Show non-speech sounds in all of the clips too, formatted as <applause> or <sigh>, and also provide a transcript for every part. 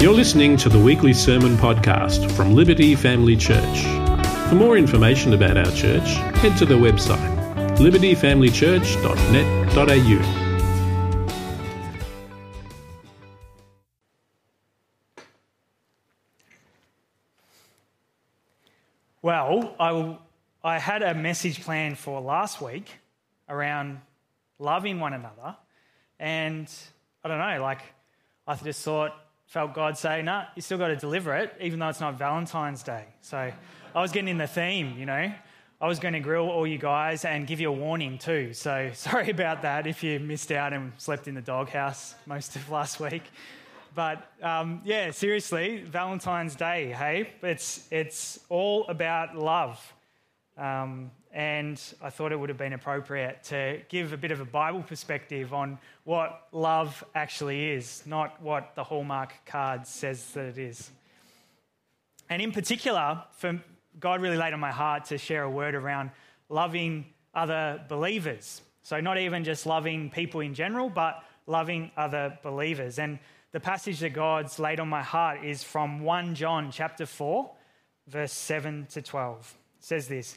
You're listening to the weekly sermon podcast from Liberty Family Church. For more information about our church, head to the website libertyfamilychurch.net.au. Well, I, I had a message planned for last week around loving one another. And I don't know, like, I just thought, felt God say, nah, you still got to deliver it, even though it's not Valentine's Day. So I was getting in the theme, you know. I was going to grill all you guys and give you a warning too. So <laughs> sorry about that if you missed out and slept in the doghouse most of last week. But um, yeah, seriously, Valentine's Day, hey? It's, it's all about love. Um, and I thought it would have been appropriate to give a bit of a Bible perspective on what love actually is, not what the Hallmark card says that it is. And in particular, for God really laid on my heart to share a word around loving other believers. So, not even just loving people in general, but loving other believers. And the passage that God's laid on my heart is from 1 John chapter 4, verse 7 to 12. It says this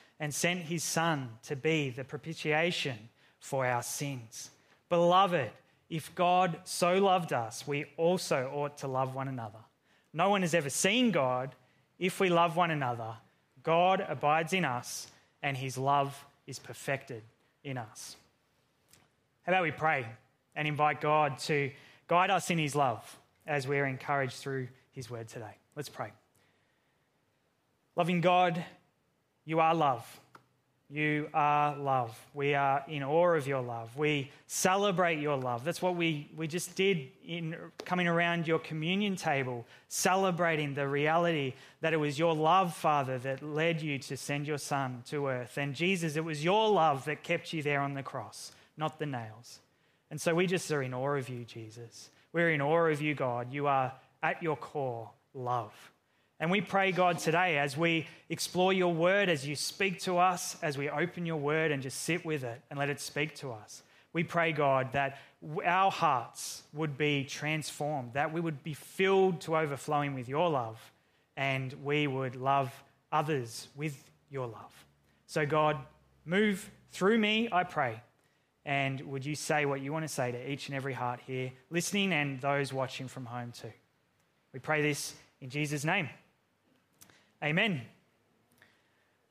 and sent his Son to be the propitiation for our sins. Beloved, if God so loved us, we also ought to love one another. No one has ever seen God. If we love one another, God abides in us, and his love is perfected in us. How about we pray and invite God to guide us in his love as we're encouraged through his word today? Let's pray. Loving God, you are love. You are love. We are in awe of your love. We celebrate your love. That's what we, we just did in coming around your communion table, celebrating the reality that it was your love, Father, that led you to send your Son to earth. And Jesus, it was your love that kept you there on the cross, not the nails. And so we just are in awe of you, Jesus. We're in awe of you, God. You are at your core love. And we pray, God, today as we explore your word, as you speak to us, as we open your word and just sit with it and let it speak to us. We pray, God, that our hearts would be transformed, that we would be filled to overflowing with your love, and we would love others with your love. So, God, move through me, I pray. And would you say what you want to say to each and every heart here, listening and those watching from home too? We pray this in Jesus' name. Amen.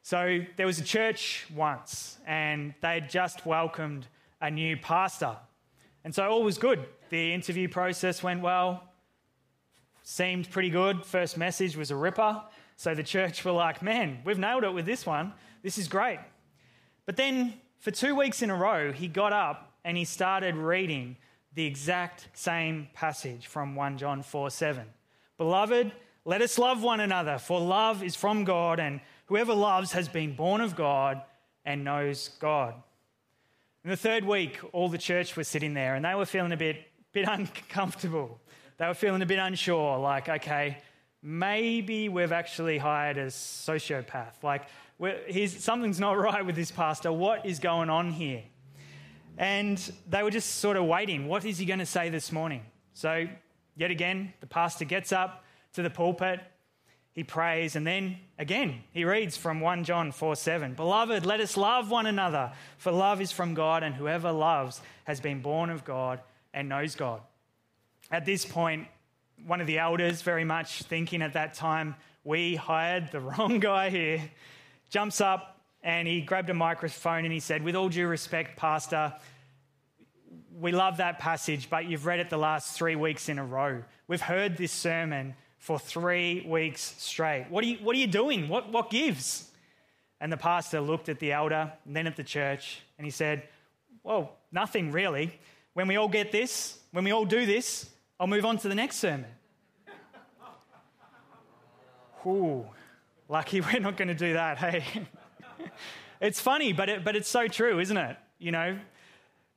So there was a church once, and they'd just welcomed a new pastor. And so all was good. The interview process went well, seemed pretty good. First message was a ripper. So the church were like, man, we've nailed it with this one. This is great. But then for two weeks in a row, he got up and he started reading the exact same passage from 1 John 4 7. Beloved, let us love one another, for love is from God, and whoever loves has been born of God and knows God. In the third week, all the church was sitting there and they were feeling a bit, bit <laughs> uncomfortable. They were feeling a bit unsure, like, okay, maybe we've actually hired a sociopath. Like, something's not <laughs> right with this pastor. What is going on here? And they were just sort of waiting. What is he going to say this morning? So, yet again, the pastor gets up to the pulpit. He prays, and then again, he reads from 1 John 4 7. Beloved, let us love one another, for love is from God, and whoever loves has been born of God and knows God. At this point, one of the elders, very much thinking at that time, we hired the <laughs> wrong guy here, jumps up and he grabbed a microphone and he said, With all due respect, Pastor, we love that passage, but you've read it the last three weeks in a row. We've heard this sermon for three weeks straight. What are you, what are you doing? What, what gives? And the pastor looked at the elder and then at the church and he said, Well, nothing really. When we all get this, when we all do this, I'll move on to the next sermon. Ooh, Lucky <laughs> we're not going to do that, hey? <laughs> it's funny, but, it, but it's so true, isn't it? You know,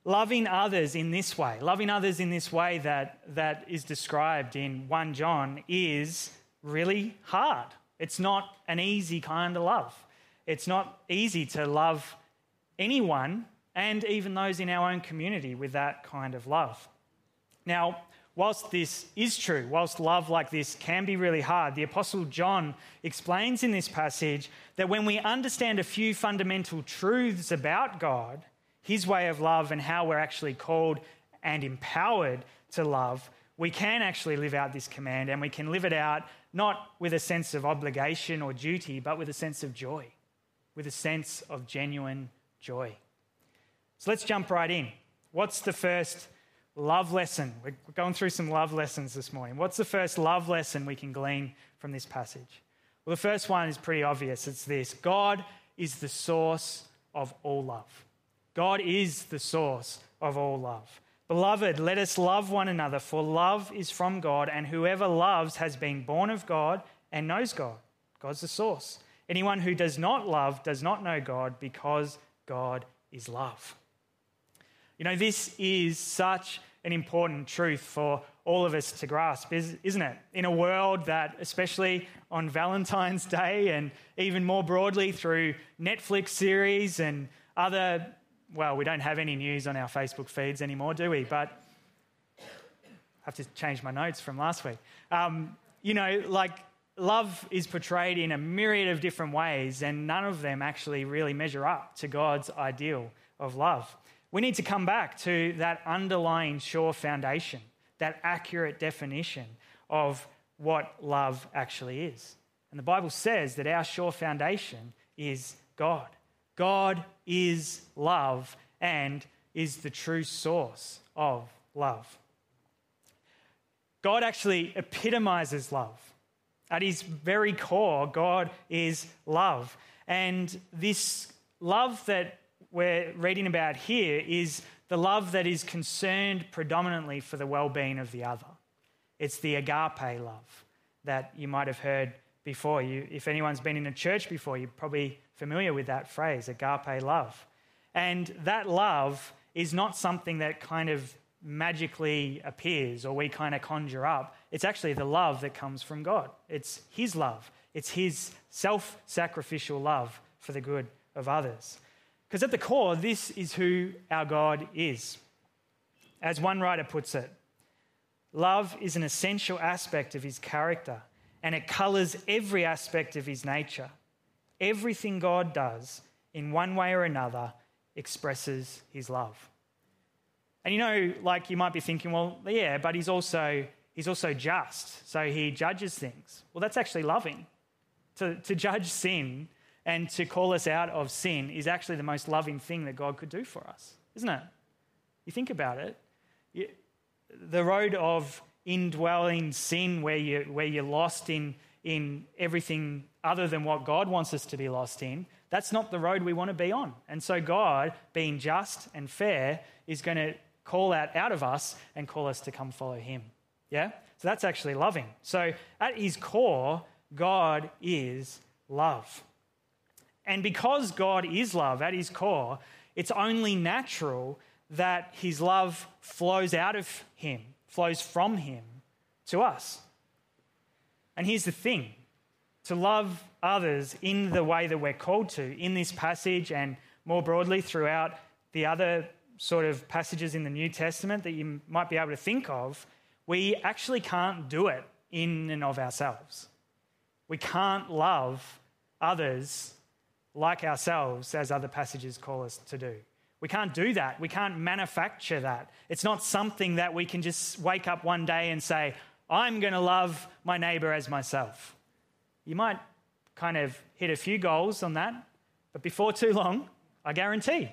loving others in this way, loving others in this way that, that is described in 1 John is really hard. It's not an easy kind of love. It's not easy to love anyone and even those in our own community with that kind of love. Now, whilst this is true, whilst love like this can be really hard, the Apostle John explains in this passage that when we understand a few fundamental truths about God, his way of love, and how we're actually called and empowered to love, we can actually live out this command and we can live it out not with a sense of obligation or duty, but with a sense of joy, with a sense of genuine joy. So let's jump right in. What's the first love lesson? We're going through some love lessons this morning. What's the first love lesson we can glean from this passage? Well, the first one is pretty obvious. It's this God is the source of all love. God is the source of all love. Beloved, let us love one another, for love is from God, and whoever loves has been born of God and knows God. God's the source. Anyone who does not love does not know God because God is love. You know, this is such an important truth for all of us to grasp, isn't it? In a world that, especially on Valentine's Day and even more broadly through Netflix series and other, well, we don't have any news on our Facebook feeds anymore, do we? But I have to change my notes from last week. Um, you know, like love is portrayed in a myriad of different ways, and none of them actually really measure up to God's ideal of love. We need to come back to that underlying sure foundation, that accurate definition of what love actually is. And the Bible says that our sure foundation is God. God is love and is the true source of love. God actually epitomizes love. At his very core, God is love. And this love that we're reading about here is the love that is concerned predominantly for the well being of the other. It's the agape love that you might have heard before. You, if anyone's been in a church before, you're probably familiar with that phrase, agape love. And that love is not something that kind of magically appears or we kind of conjure up. It's actually the love that comes from God. It's His love, it's His self sacrificial love for the good of others. Because at the core, this is who our God is. As one writer puts it, love is an essential aspect of His character and it colors every aspect of His nature. Everything God does, in one way or another, expresses His love. And you know, like you might be thinking, well, yeah, but he's also he's also just, so he judges things. Well, that's actually loving. To, to judge sin and to call us out of sin is actually the most loving thing that God could do for us, isn't it? You think about it. The road of indwelling sin, where, you, where you're lost in, in everything other than what God wants us to be lost in, that's not the road we want to be on. And so, God, being just and fair, is going to call out out of us and call us to come follow him. Yeah? So that's actually loving. So at his core, God is love. And because God is love at his core, it's only natural that his love flows out of him, flows from him to us. And here's the thing to love others in the way that we're called to in this passage and more broadly throughout the other sort of passages in the New Testament that you might be able to think of, we actually can't do it in and of ourselves. We can't love others like ourselves, as other passages call us to do. We can't do that. We can't manufacture that. It's not something that we can just wake up one day and say, I'm going to love my neighbor as myself. You might kind of hit a few goals on that, but before too long, I guarantee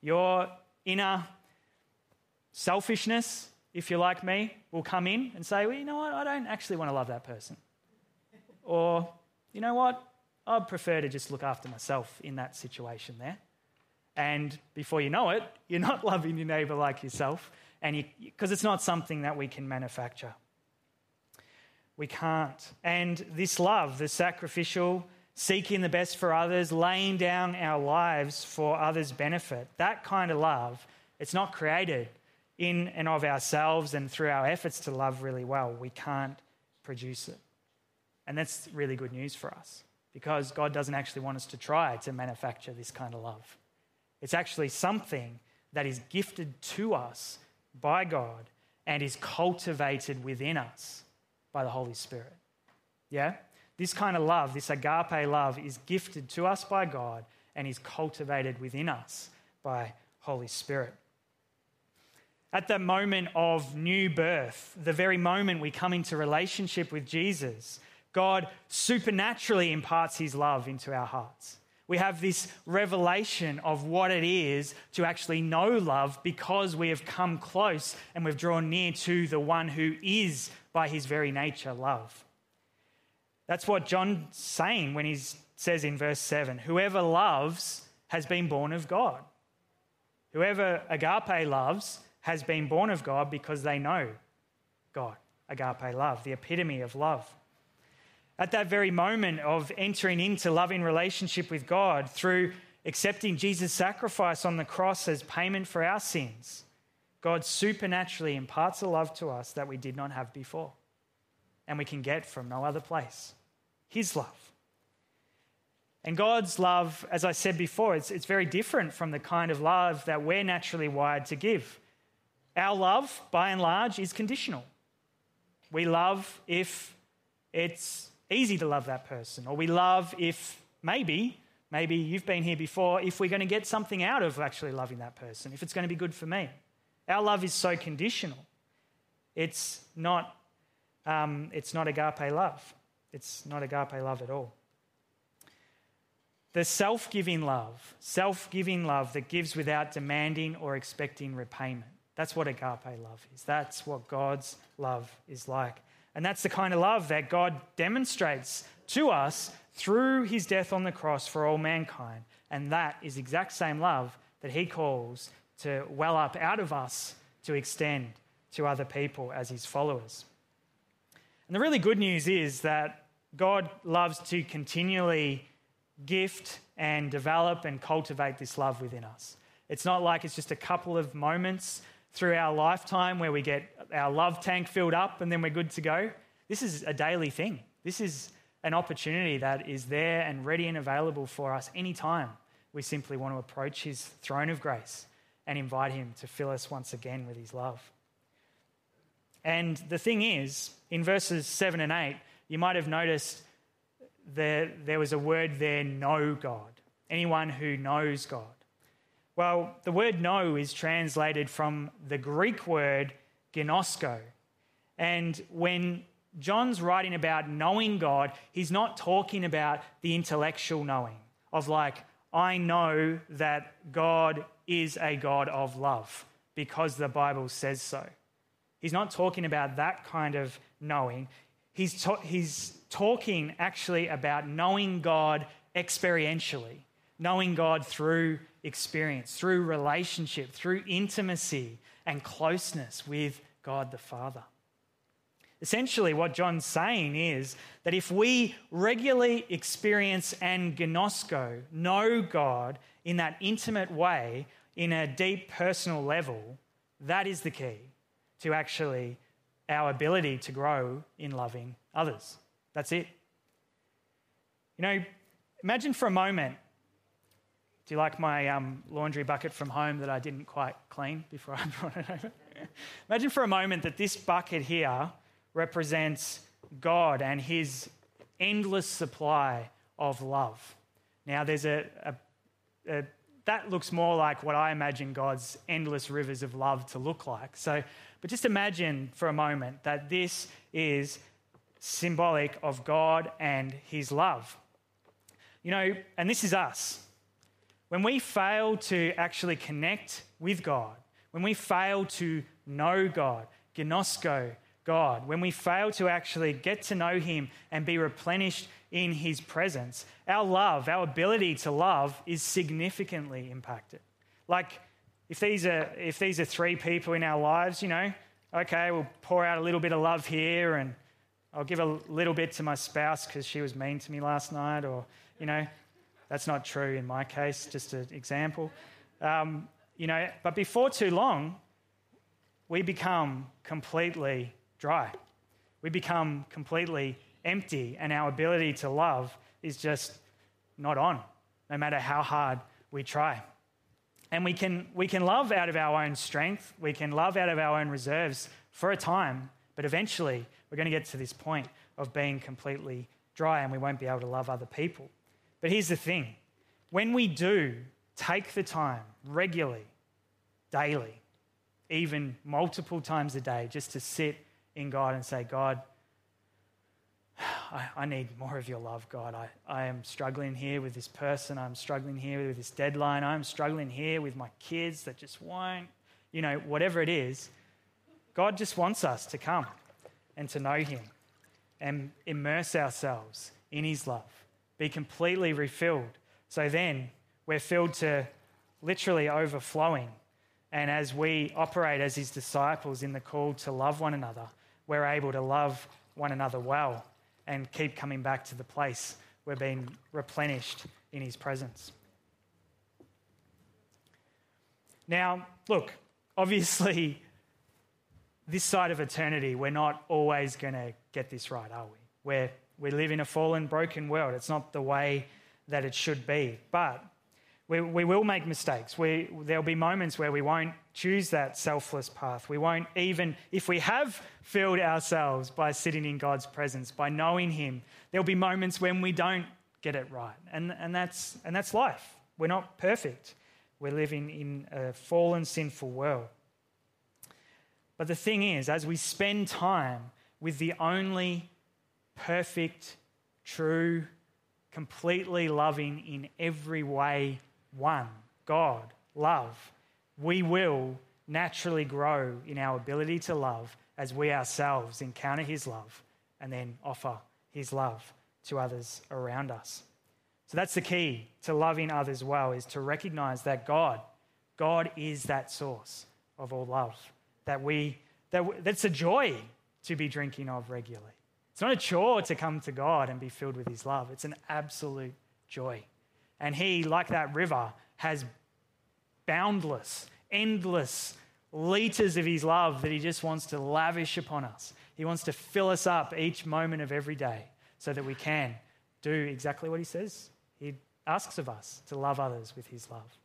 your inner selfishness, if you're like me, will come in and say, well, you know what, I don't actually want to love that person. Or, you know what, I'd prefer to just look after myself in that situation there. And before you know it, you're not <laughs> loving your neighbor like yourself, and because it's not something that we can manufacture. We can't. And this love, the sacrificial, seeking the best for others, laying down our lives for others' benefit. That kind of love, it's not created in and of ourselves and through our efforts to love really well. We can't produce it. And that's really good news for us because God doesn't actually want us to try to manufacture this kind of love. It's actually something that is gifted to us by God and is cultivated within us by the Holy Spirit. Yeah? This kind of love, this agape love, is gifted to us by God and is cultivated within us by Holy Spirit. At the moment of new birth, the very moment we come into relationship with Jesus, God supernaturally imparts his love into our hearts. We have this revelation of what it is to actually know love because we have come close and we've drawn near to the one who is, by his very nature, love. That's what John's saying when he says in verse 7 Whoever loves has been born of God. Whoever agape loves has been born of God because they know God. Agape love, the epitome of love. At that very moment of entering into loving relationship with God through accepting Jesus' sacrifice on the cross as payment for our sins, God supernaturally imparts a love to us that we did not have before and we can get from no other place His love. And God's love, as I said before, it's, it's very different from the kind of love that we're naturally wired to give. Our love, by and large, is conditional. We love if it's easy to love that person, or we love if maybe, maybe you've been here before, if we're going to get something out of actually loving that person, if it's going to be good for me. Our love is so conditional. It's not, um, it's not agape love. It's not agape love at all. The self giving love, self giving love that gives without demanding or expecting repayment. That's what agape love is. That's what God's love is like. And that's the kind of love that God demonstrates to us through his death on the cross for all mankind. And that is exact same love that he calls to well up out of us to extend to other people as his followers. And the really good news is that God loves to continually gift and develop and cultivate this love within us. It's not like it's just a couple of moments through our lifetime where we get our love tank filled up and then we're good to go. This is a daily thing. This is an opportunity that is there and ready and available for us anytime we simply want to approach his throne of grace and invite him to fill us once again with his love. And the thing is, in verses 7 and 8, you might have noticed that there was a word there, know God. Anyone who knows God. Well, the word know is translated from the Greek word gnosko. And when John's writing about knowing God, he's not talking about the intellectual knowing of like, I know that God is a God of love because the Bible says so. He's not talking about that kind of knowing. He's, he's talking actually about knowing God experientially, knowing God through experience, through relationship, through intimacy and closeness with God the Father. Essentially, what John's saying is that if we regularly experience and gnosko, know God in that intimate way, in a deep personal level, that is the key to actually our ability to grow in loving others. That's it. You know, imagine for a moment do you like my um, laundry bucket from home that I didn't quite clean before <laughs> I brought it over? Imagine for a moment that this bucket here represents God and his endless supply of love. Now, there's a, a, a, that looks more like what I imagine God's endless rivers of love to look like. So, but just imagine for a moment that this is symbolic of God and his love. You know, and this is us. When we fail to actually connect with God, when we fail to know God, gnosko God, when we fail to actually get to know Him and be replenished in His presence, our love, our ability to love is significantly impacted. Like, if these are, if these are three people in our lives, you know, okay, we'll pour out a little bit of love here and I'll give a little bit to my spouse because she was mean to me last night, or, you know, that's not true in my case, just an example. Um, you know, but before too long, we become completely dry. We become completely empty, and our ability to love is just not on, no matter how hard we try. And we can, we can love out of our own strength, we can love out of our own reserves for a time, but eventually we're going to get to this point of being completely dry and we won't be able to love other people. But here's the thing when we do take the time regularly, daily, even multiple times a day, just to sit in God and say, God, <sighs> I, I, need more of your love, God. I, I am struggling here with this person. I'm struggling here with this deadline. I'm struggling here with my kids that just won't, you know, whatever it is. God just wants us to come and to know Him and immerse ourselves in His love, be completely refilled. So then we're filled to literally overflowing. And as we operate as His disciples in the call to love one another, we're able to love one another well and keep coming back to the place we're being replenished in His presence. Now, look, obviously, this side of eternity, we're not always going to get this right, are we? We're, we live in a fallen, broken world. It's not the way that it should be. But we, we will make mistakes. We, there'll be moments where we won't choose that selfless path. We won't even, if we have filled ourselves by sitting in God's presence, by knowing Him, there'll be moments when we don't get it right. And, and, that's, and that's life. We're not perfect. We're living in a fallen, sinful world. But the thing is, as we spend time with the only perfect, true, completely loving in every way one, God, love, we will naturally grow in our ability to love as we ourselves encounter His love and then offer His love to others around us. So that's the key to loving others well is to recognize that God, God is that source of all love that we, that, that's a joy to be drinking of regularly. It's not a chore to come to God and be filled with His love, it's an absolute joy. And He, like that river, has boundless, endless liters of His love that He just wants to lavish upon us. He wants to fill us up each moment of every day so that we can do exactly what He says. He asks of us to love others with His love.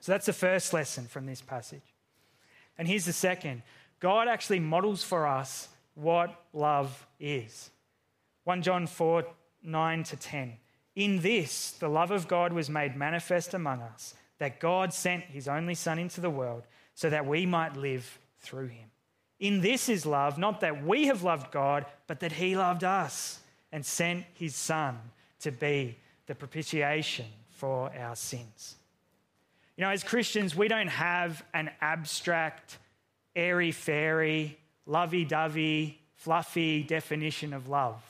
So that's the first lesson from this passage. And here's the second God actually models for us what love is. 1 John 4 9 to 10. In this, the love of God was made manifest among us, that God sent his only Son into the world so that we might live through him. In this is love, not that we have loved God, but that he loved us and sent his Son to be the propitiation for our sins. You know, as Christians, we don't have an abstract, airy fairy, lovey dovey, fluffy definition of love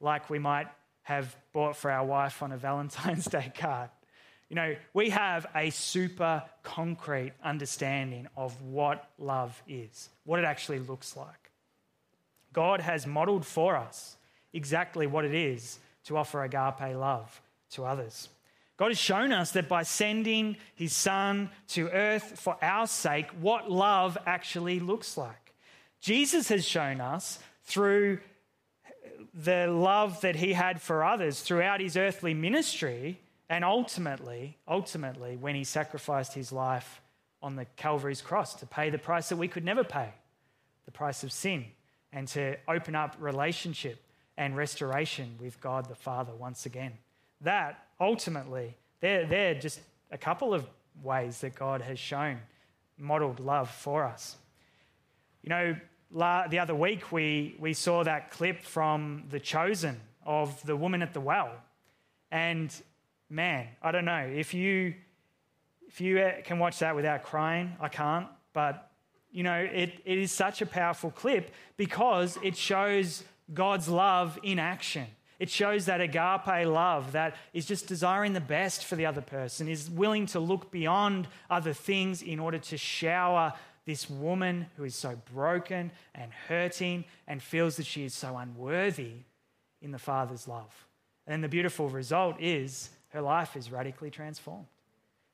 like we might have bought for our wife on a <laughs> Valentine's Day card. You know, we have a super concrete understanding of what love is, what it actually looks like. God has modeled for us exactly what it is to offer agape love to others. God has shown us that by sending his son to earth for our sake, what love actually looks like. Jesus has shown us through the love that he had for others throughout his earthly ministry and ultimately ultimately when he sacrificed his life on the Calvary's cross to pay the price that we could never pay the price of sin and to open up relationship and restoration with God the Father once again. That ultimately they're, they're just a couple of ways that God has shown modeled love for us you know the other week, we, we saw that clip from The Chosen of the woman at the well. And man, I don't know, if you, if you uh, can watch that without crying, I can't. But, you know, it, it is such a powerful clip because it shows God's love in action. It shows that agape love that is just desiring the best for the other person, is willing to look beyond other things in order to shower this woman who is so broken and hurting and feels that she is so unworthy in the Father's love. And the beautiful result is her life is radically transformed.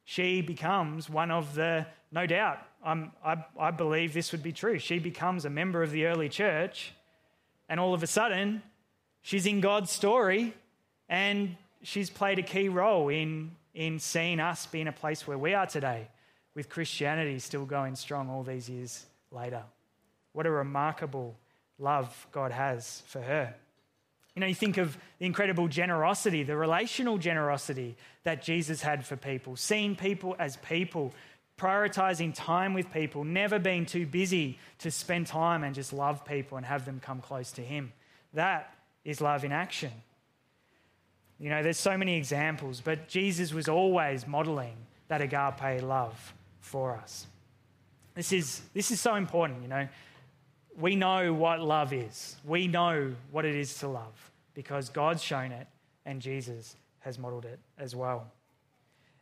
She becomes one of the, no doubt, I, I believe this would be true. She becomes a member of the early church, and all of a sudden, she's in God's story, and she's played a key role in, in seeing us be in a place where we are today, with Christianity still going strong all these years later. What a remarkable love God has for her. You know, you think of the incredible generosity, the relational generosity that Jesus had for people, seeing people as people, prioritizing time with people, never being too busy to spend time and just love people and have them come close to Him. That is love in action. You know, there's so many examples, but Jesus was always modeling that agape love for us. This is, this is so important, you know we know what love is. We know what it is to love because God's shown it and Jesus has modeled it as well.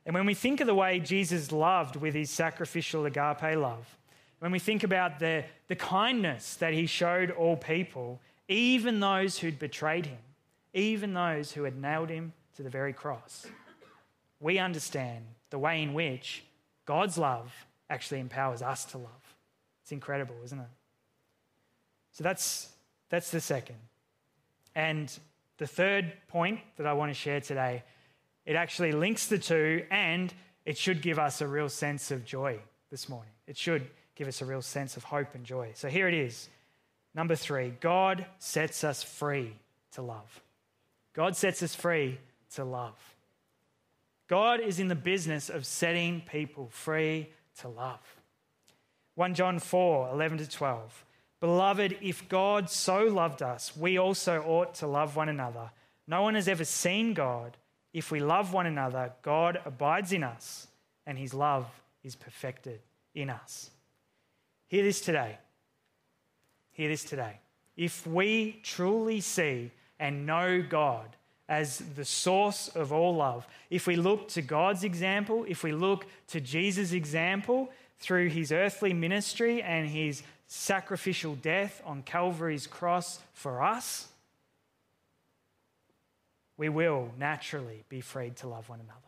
And when we think of the way Jesus loved with his sacrificial agape love, when we think about the, the kindness that he showed all people, even those who'd betrayed him, even those who had nailed him to the very cross, we understand the way in which God's love actually empowers us to love. It's incredible, isn't it? So that's, that's the second. And the third point that I want to share today, it actually links the two and it should give us a real sense of joy this morning. It should give us a real sense of hope and joy. So here it is. Number three, God sets us free to love. God sets us free to love. God is in the business of setting people free to love. 1 John 4 11 to 12. Beloved, if God so loved us, we also ought to love one another. No one has ever seen God. If we love one another, God abides in us, and his love is perfected in us. Hear this today. Hear this today. If we truly see and know God as the source of all love, if we look to God's example, if we look to Jesus' example through his earthly ministry and his sacrificial death on Calvary's cross for us, we will naturally be freed to love one another.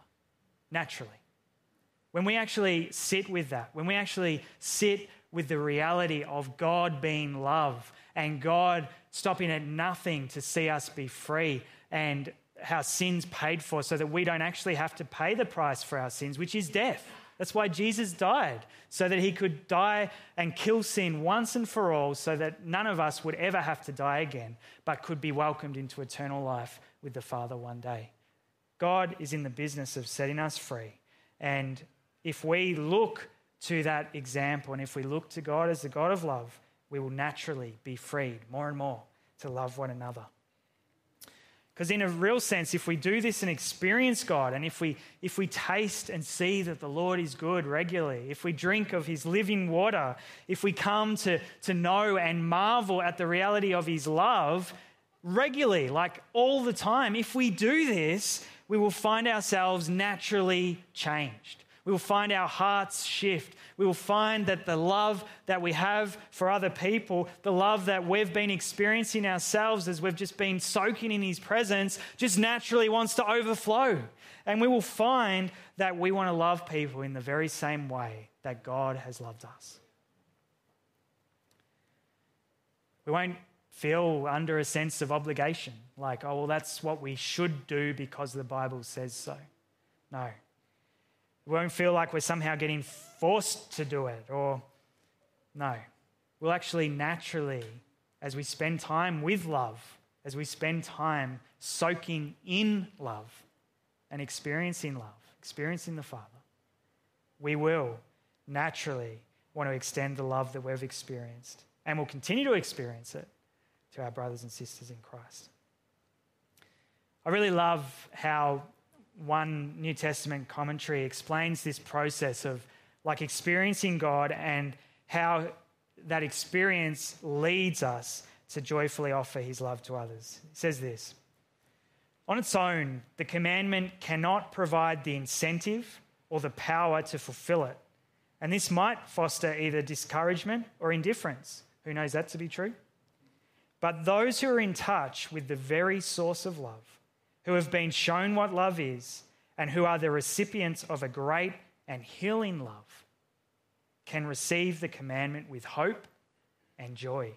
Naturally. When we actually sit with that, when we actually sit with the reality of God being love and God stopping at nothing to see us be free and how sins paid for so that we don't actually have to pay the price for our sins, which is death. That's why Jesus died, so that he could die and kill sin once and for all, so that none of us would ever have to die again, but could be welcomed into eternal life with the Father one day. God is in the business of setting us free. And if we look to that example and if we look to God as the God of love, we will naturally be freed more and more to love one another. Because, in a real sense, if we do this and experience God, and if we, if we taste and see that the Lord is good regularly, if we drink of His living water, if we come to, to know and marvel at the reality of His love regularly, like all the time, if we do this, we will find ourselves naturally changed. We will find our hearts shift. We will find that the love that we have for other people, the love that we've been experiencing ourselves as we've just been soaking in His presence, just naturally wants to overflow. And we will find that we want to love people in the very same way that God has loved us. We won't feel under a sense of obligation, like, oh, well, that's what we should do because the Bible says so. No. We won't feel like we're somehow getting forced to do it or no. We'll actually naturally, as we spend time with love, as we spend time soaking in love and experiencing love, experiencing the Father, we will naturally want to extend the love that we've experienced and will continue to experience it to our brothers and sisters in Christ. I really love how one New Testament commentary explains this process of like experiencing God and how that experience leads us to joyfully offer his love to others. It says this On its own, the commandment cannot provide the incentive or the power to fulfill it, And this might foster either discouragement or indifference. Who knows that to be true? But those who are in touch with the very source of love, who have been shown what love is, and who are the recipients of a great and healing love, can receive the commandment with hope and joy.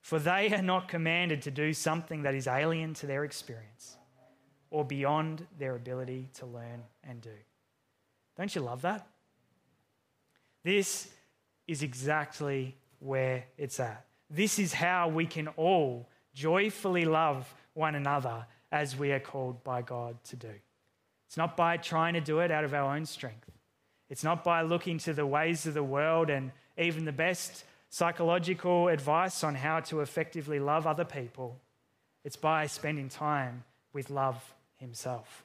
For they are not commanded to do something that is alien to their experience or beyond their ability to learn and do. Don't you love that? This is exactly where it's at. This is how we can all joyfully love one another as we are called by God to do. It's not by trying to do it out of our own strength. It's not by looking to the ways of the world and even the best psychological advice on how to effectively love other people. It's by spending time with love himself.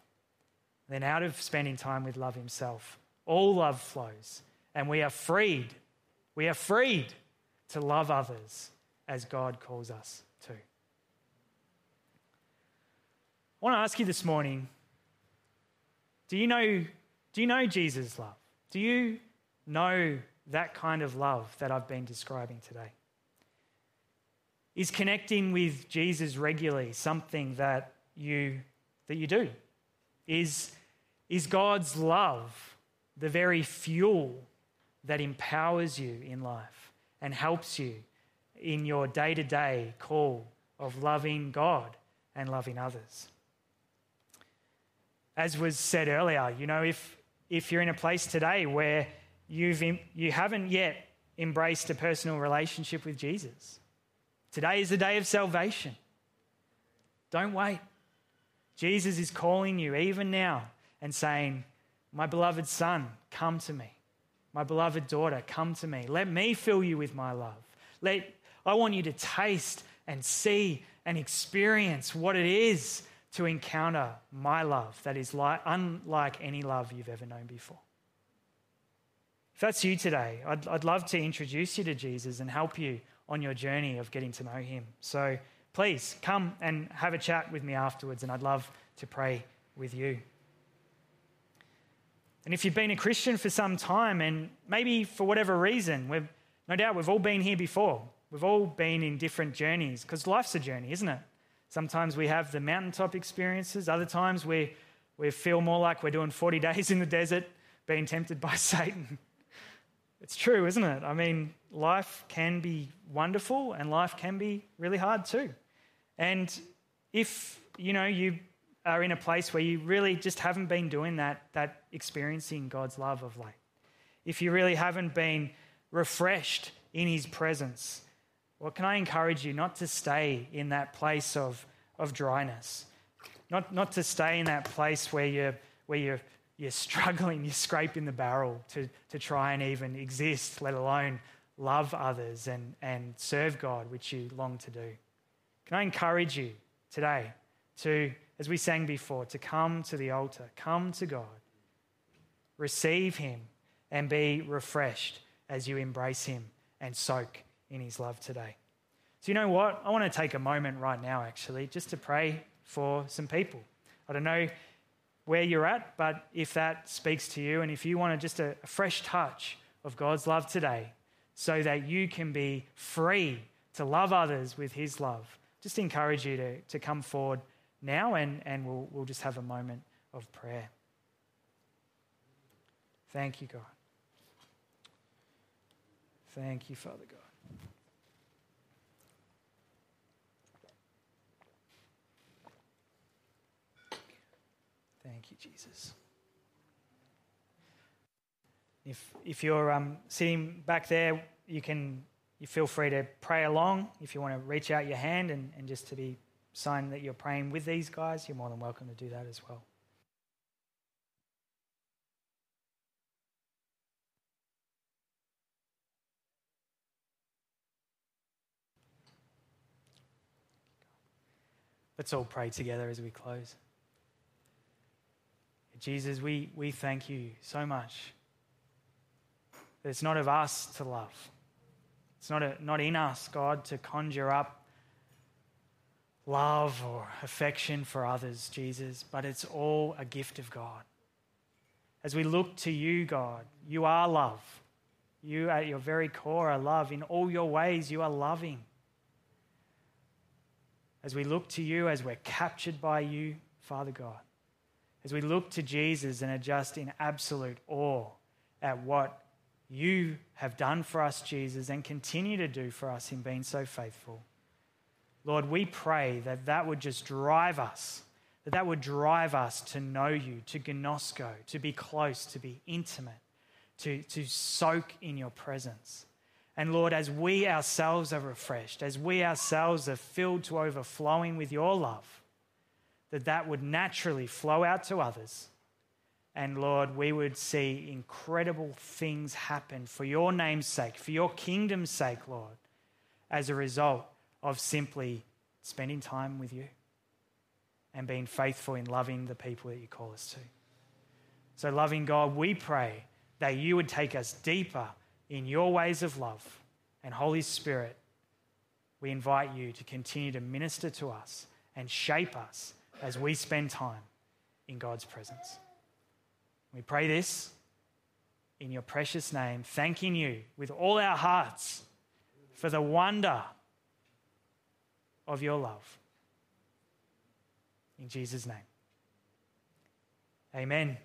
Then, out of spending time with love himself, all love flows, and we are freed. We are freed to love others as God calls us to. I want to ask you this morning do you know, do you know Jesus' love? Do you know that kind of love that I've been describing today? Is connecting with Jesus regularly something that you, that you do? Is, is God's love the very fuel that empowers you in life and helps you in your day to day call of loving God and loving others? As was said earlier, you know, if, if you're in a place today where you've, you haven't yet embraced a personal relationship with Jesus, today is the day of salvation. Don't wait. Jesus is calling you even now and saying, My beloved son, come to me. My beloved daughter, come to me. Let me fill you with my love. Let, I want you to taste and see and experience what it is to encounter my love that is like, unlike any love you've ever known before. If that's you today, I'd, I'd love to introduce you to Jesus and help you on your journey of getting to know him. So please come and have a chat with me afterwards, and I'd love to pray with you. And if you've been a Christian for some time, and maybe for whatever reason, we've, no doubt we've all been here before. We've all been in different journeys because life's a journey, isn't it? Sometimes we have the mountaintop experiences, other times we, we feel more like we're doing 40 <laughs> days in the desert being tempted by <laughs> Satan. It's true, isn't it? I mean, life can be wonderful and life can be really hard too. And if, you know, you are in a place where you really just haven't been doing that, that experiencing God's love of late, if you really haven't been refreshed in His presence, well, can I encourage you not to stay in that place of, of dryness? Not, not to stay in that place where you're, where you're, you're struggling, <laughs> you're scraping the barrel to, to try and even exist, let alone love others and, and serve God, which you long to do. Can I encourage you today to, as we sang before, to come to the altar, come to God, receive Him, and be refreshed as you embrace Him and soak in his love today. So, you know what? I want to take a moment right now, actually, just to pray for some people. I don't know where you're at, but if that speaks to you and if you want just a, fresh touch of God's love today so that you can be free to love others with his love, just encourage you to, to come forward now and, and we'll, we'll just have a moment of prayer. Thank you, God. Thank you, Father God. Thank you, Jesus. If, if you're um, sitting back there, you can you feel free to pray along. If you want to reach out your hand and, and just to be sign that you're praying with these guys, you're more than welcome to do that as well. Let's all pray together as we close. Jesus, we, we thank you so much. It's not of us to love. It's not, a, not in us, God, to conjure up love or affection for others, Jesus, but it's all a gift of God. As we look to you, God, you are love. You, at your very core, are love. In all your ways, you are loving. As we look to you, as we're captured by you, Father God, as we look to Jesus and are just in absolute awe at what you have done for us, Jesus, and continue to do for us in being so faithful. Lord, we pray that that would just drive us, that that would drive us to know you, to ginosko, to be close, to be intimate, to, to soak in your presence. And Lord, as we ourselves are refreshed, as we ourselves are filled to overflowing with your love, that that would naturally flow out to others. And Lord, we would see incredible things happen for your name's sake, for your kingdom's sake, Lord, as a result of simply spending time with you and being faithful in loving the people that you call us to. So, loving God, we pray that you would take us deeper in your ways of love. And, Holy Spirit, we invite you to continue to minister to us and shape us as we spend time in God's presence. We pray this in your precious name, thanking you with all our hearts for the wonder of your love. In Jesus' name. Amen.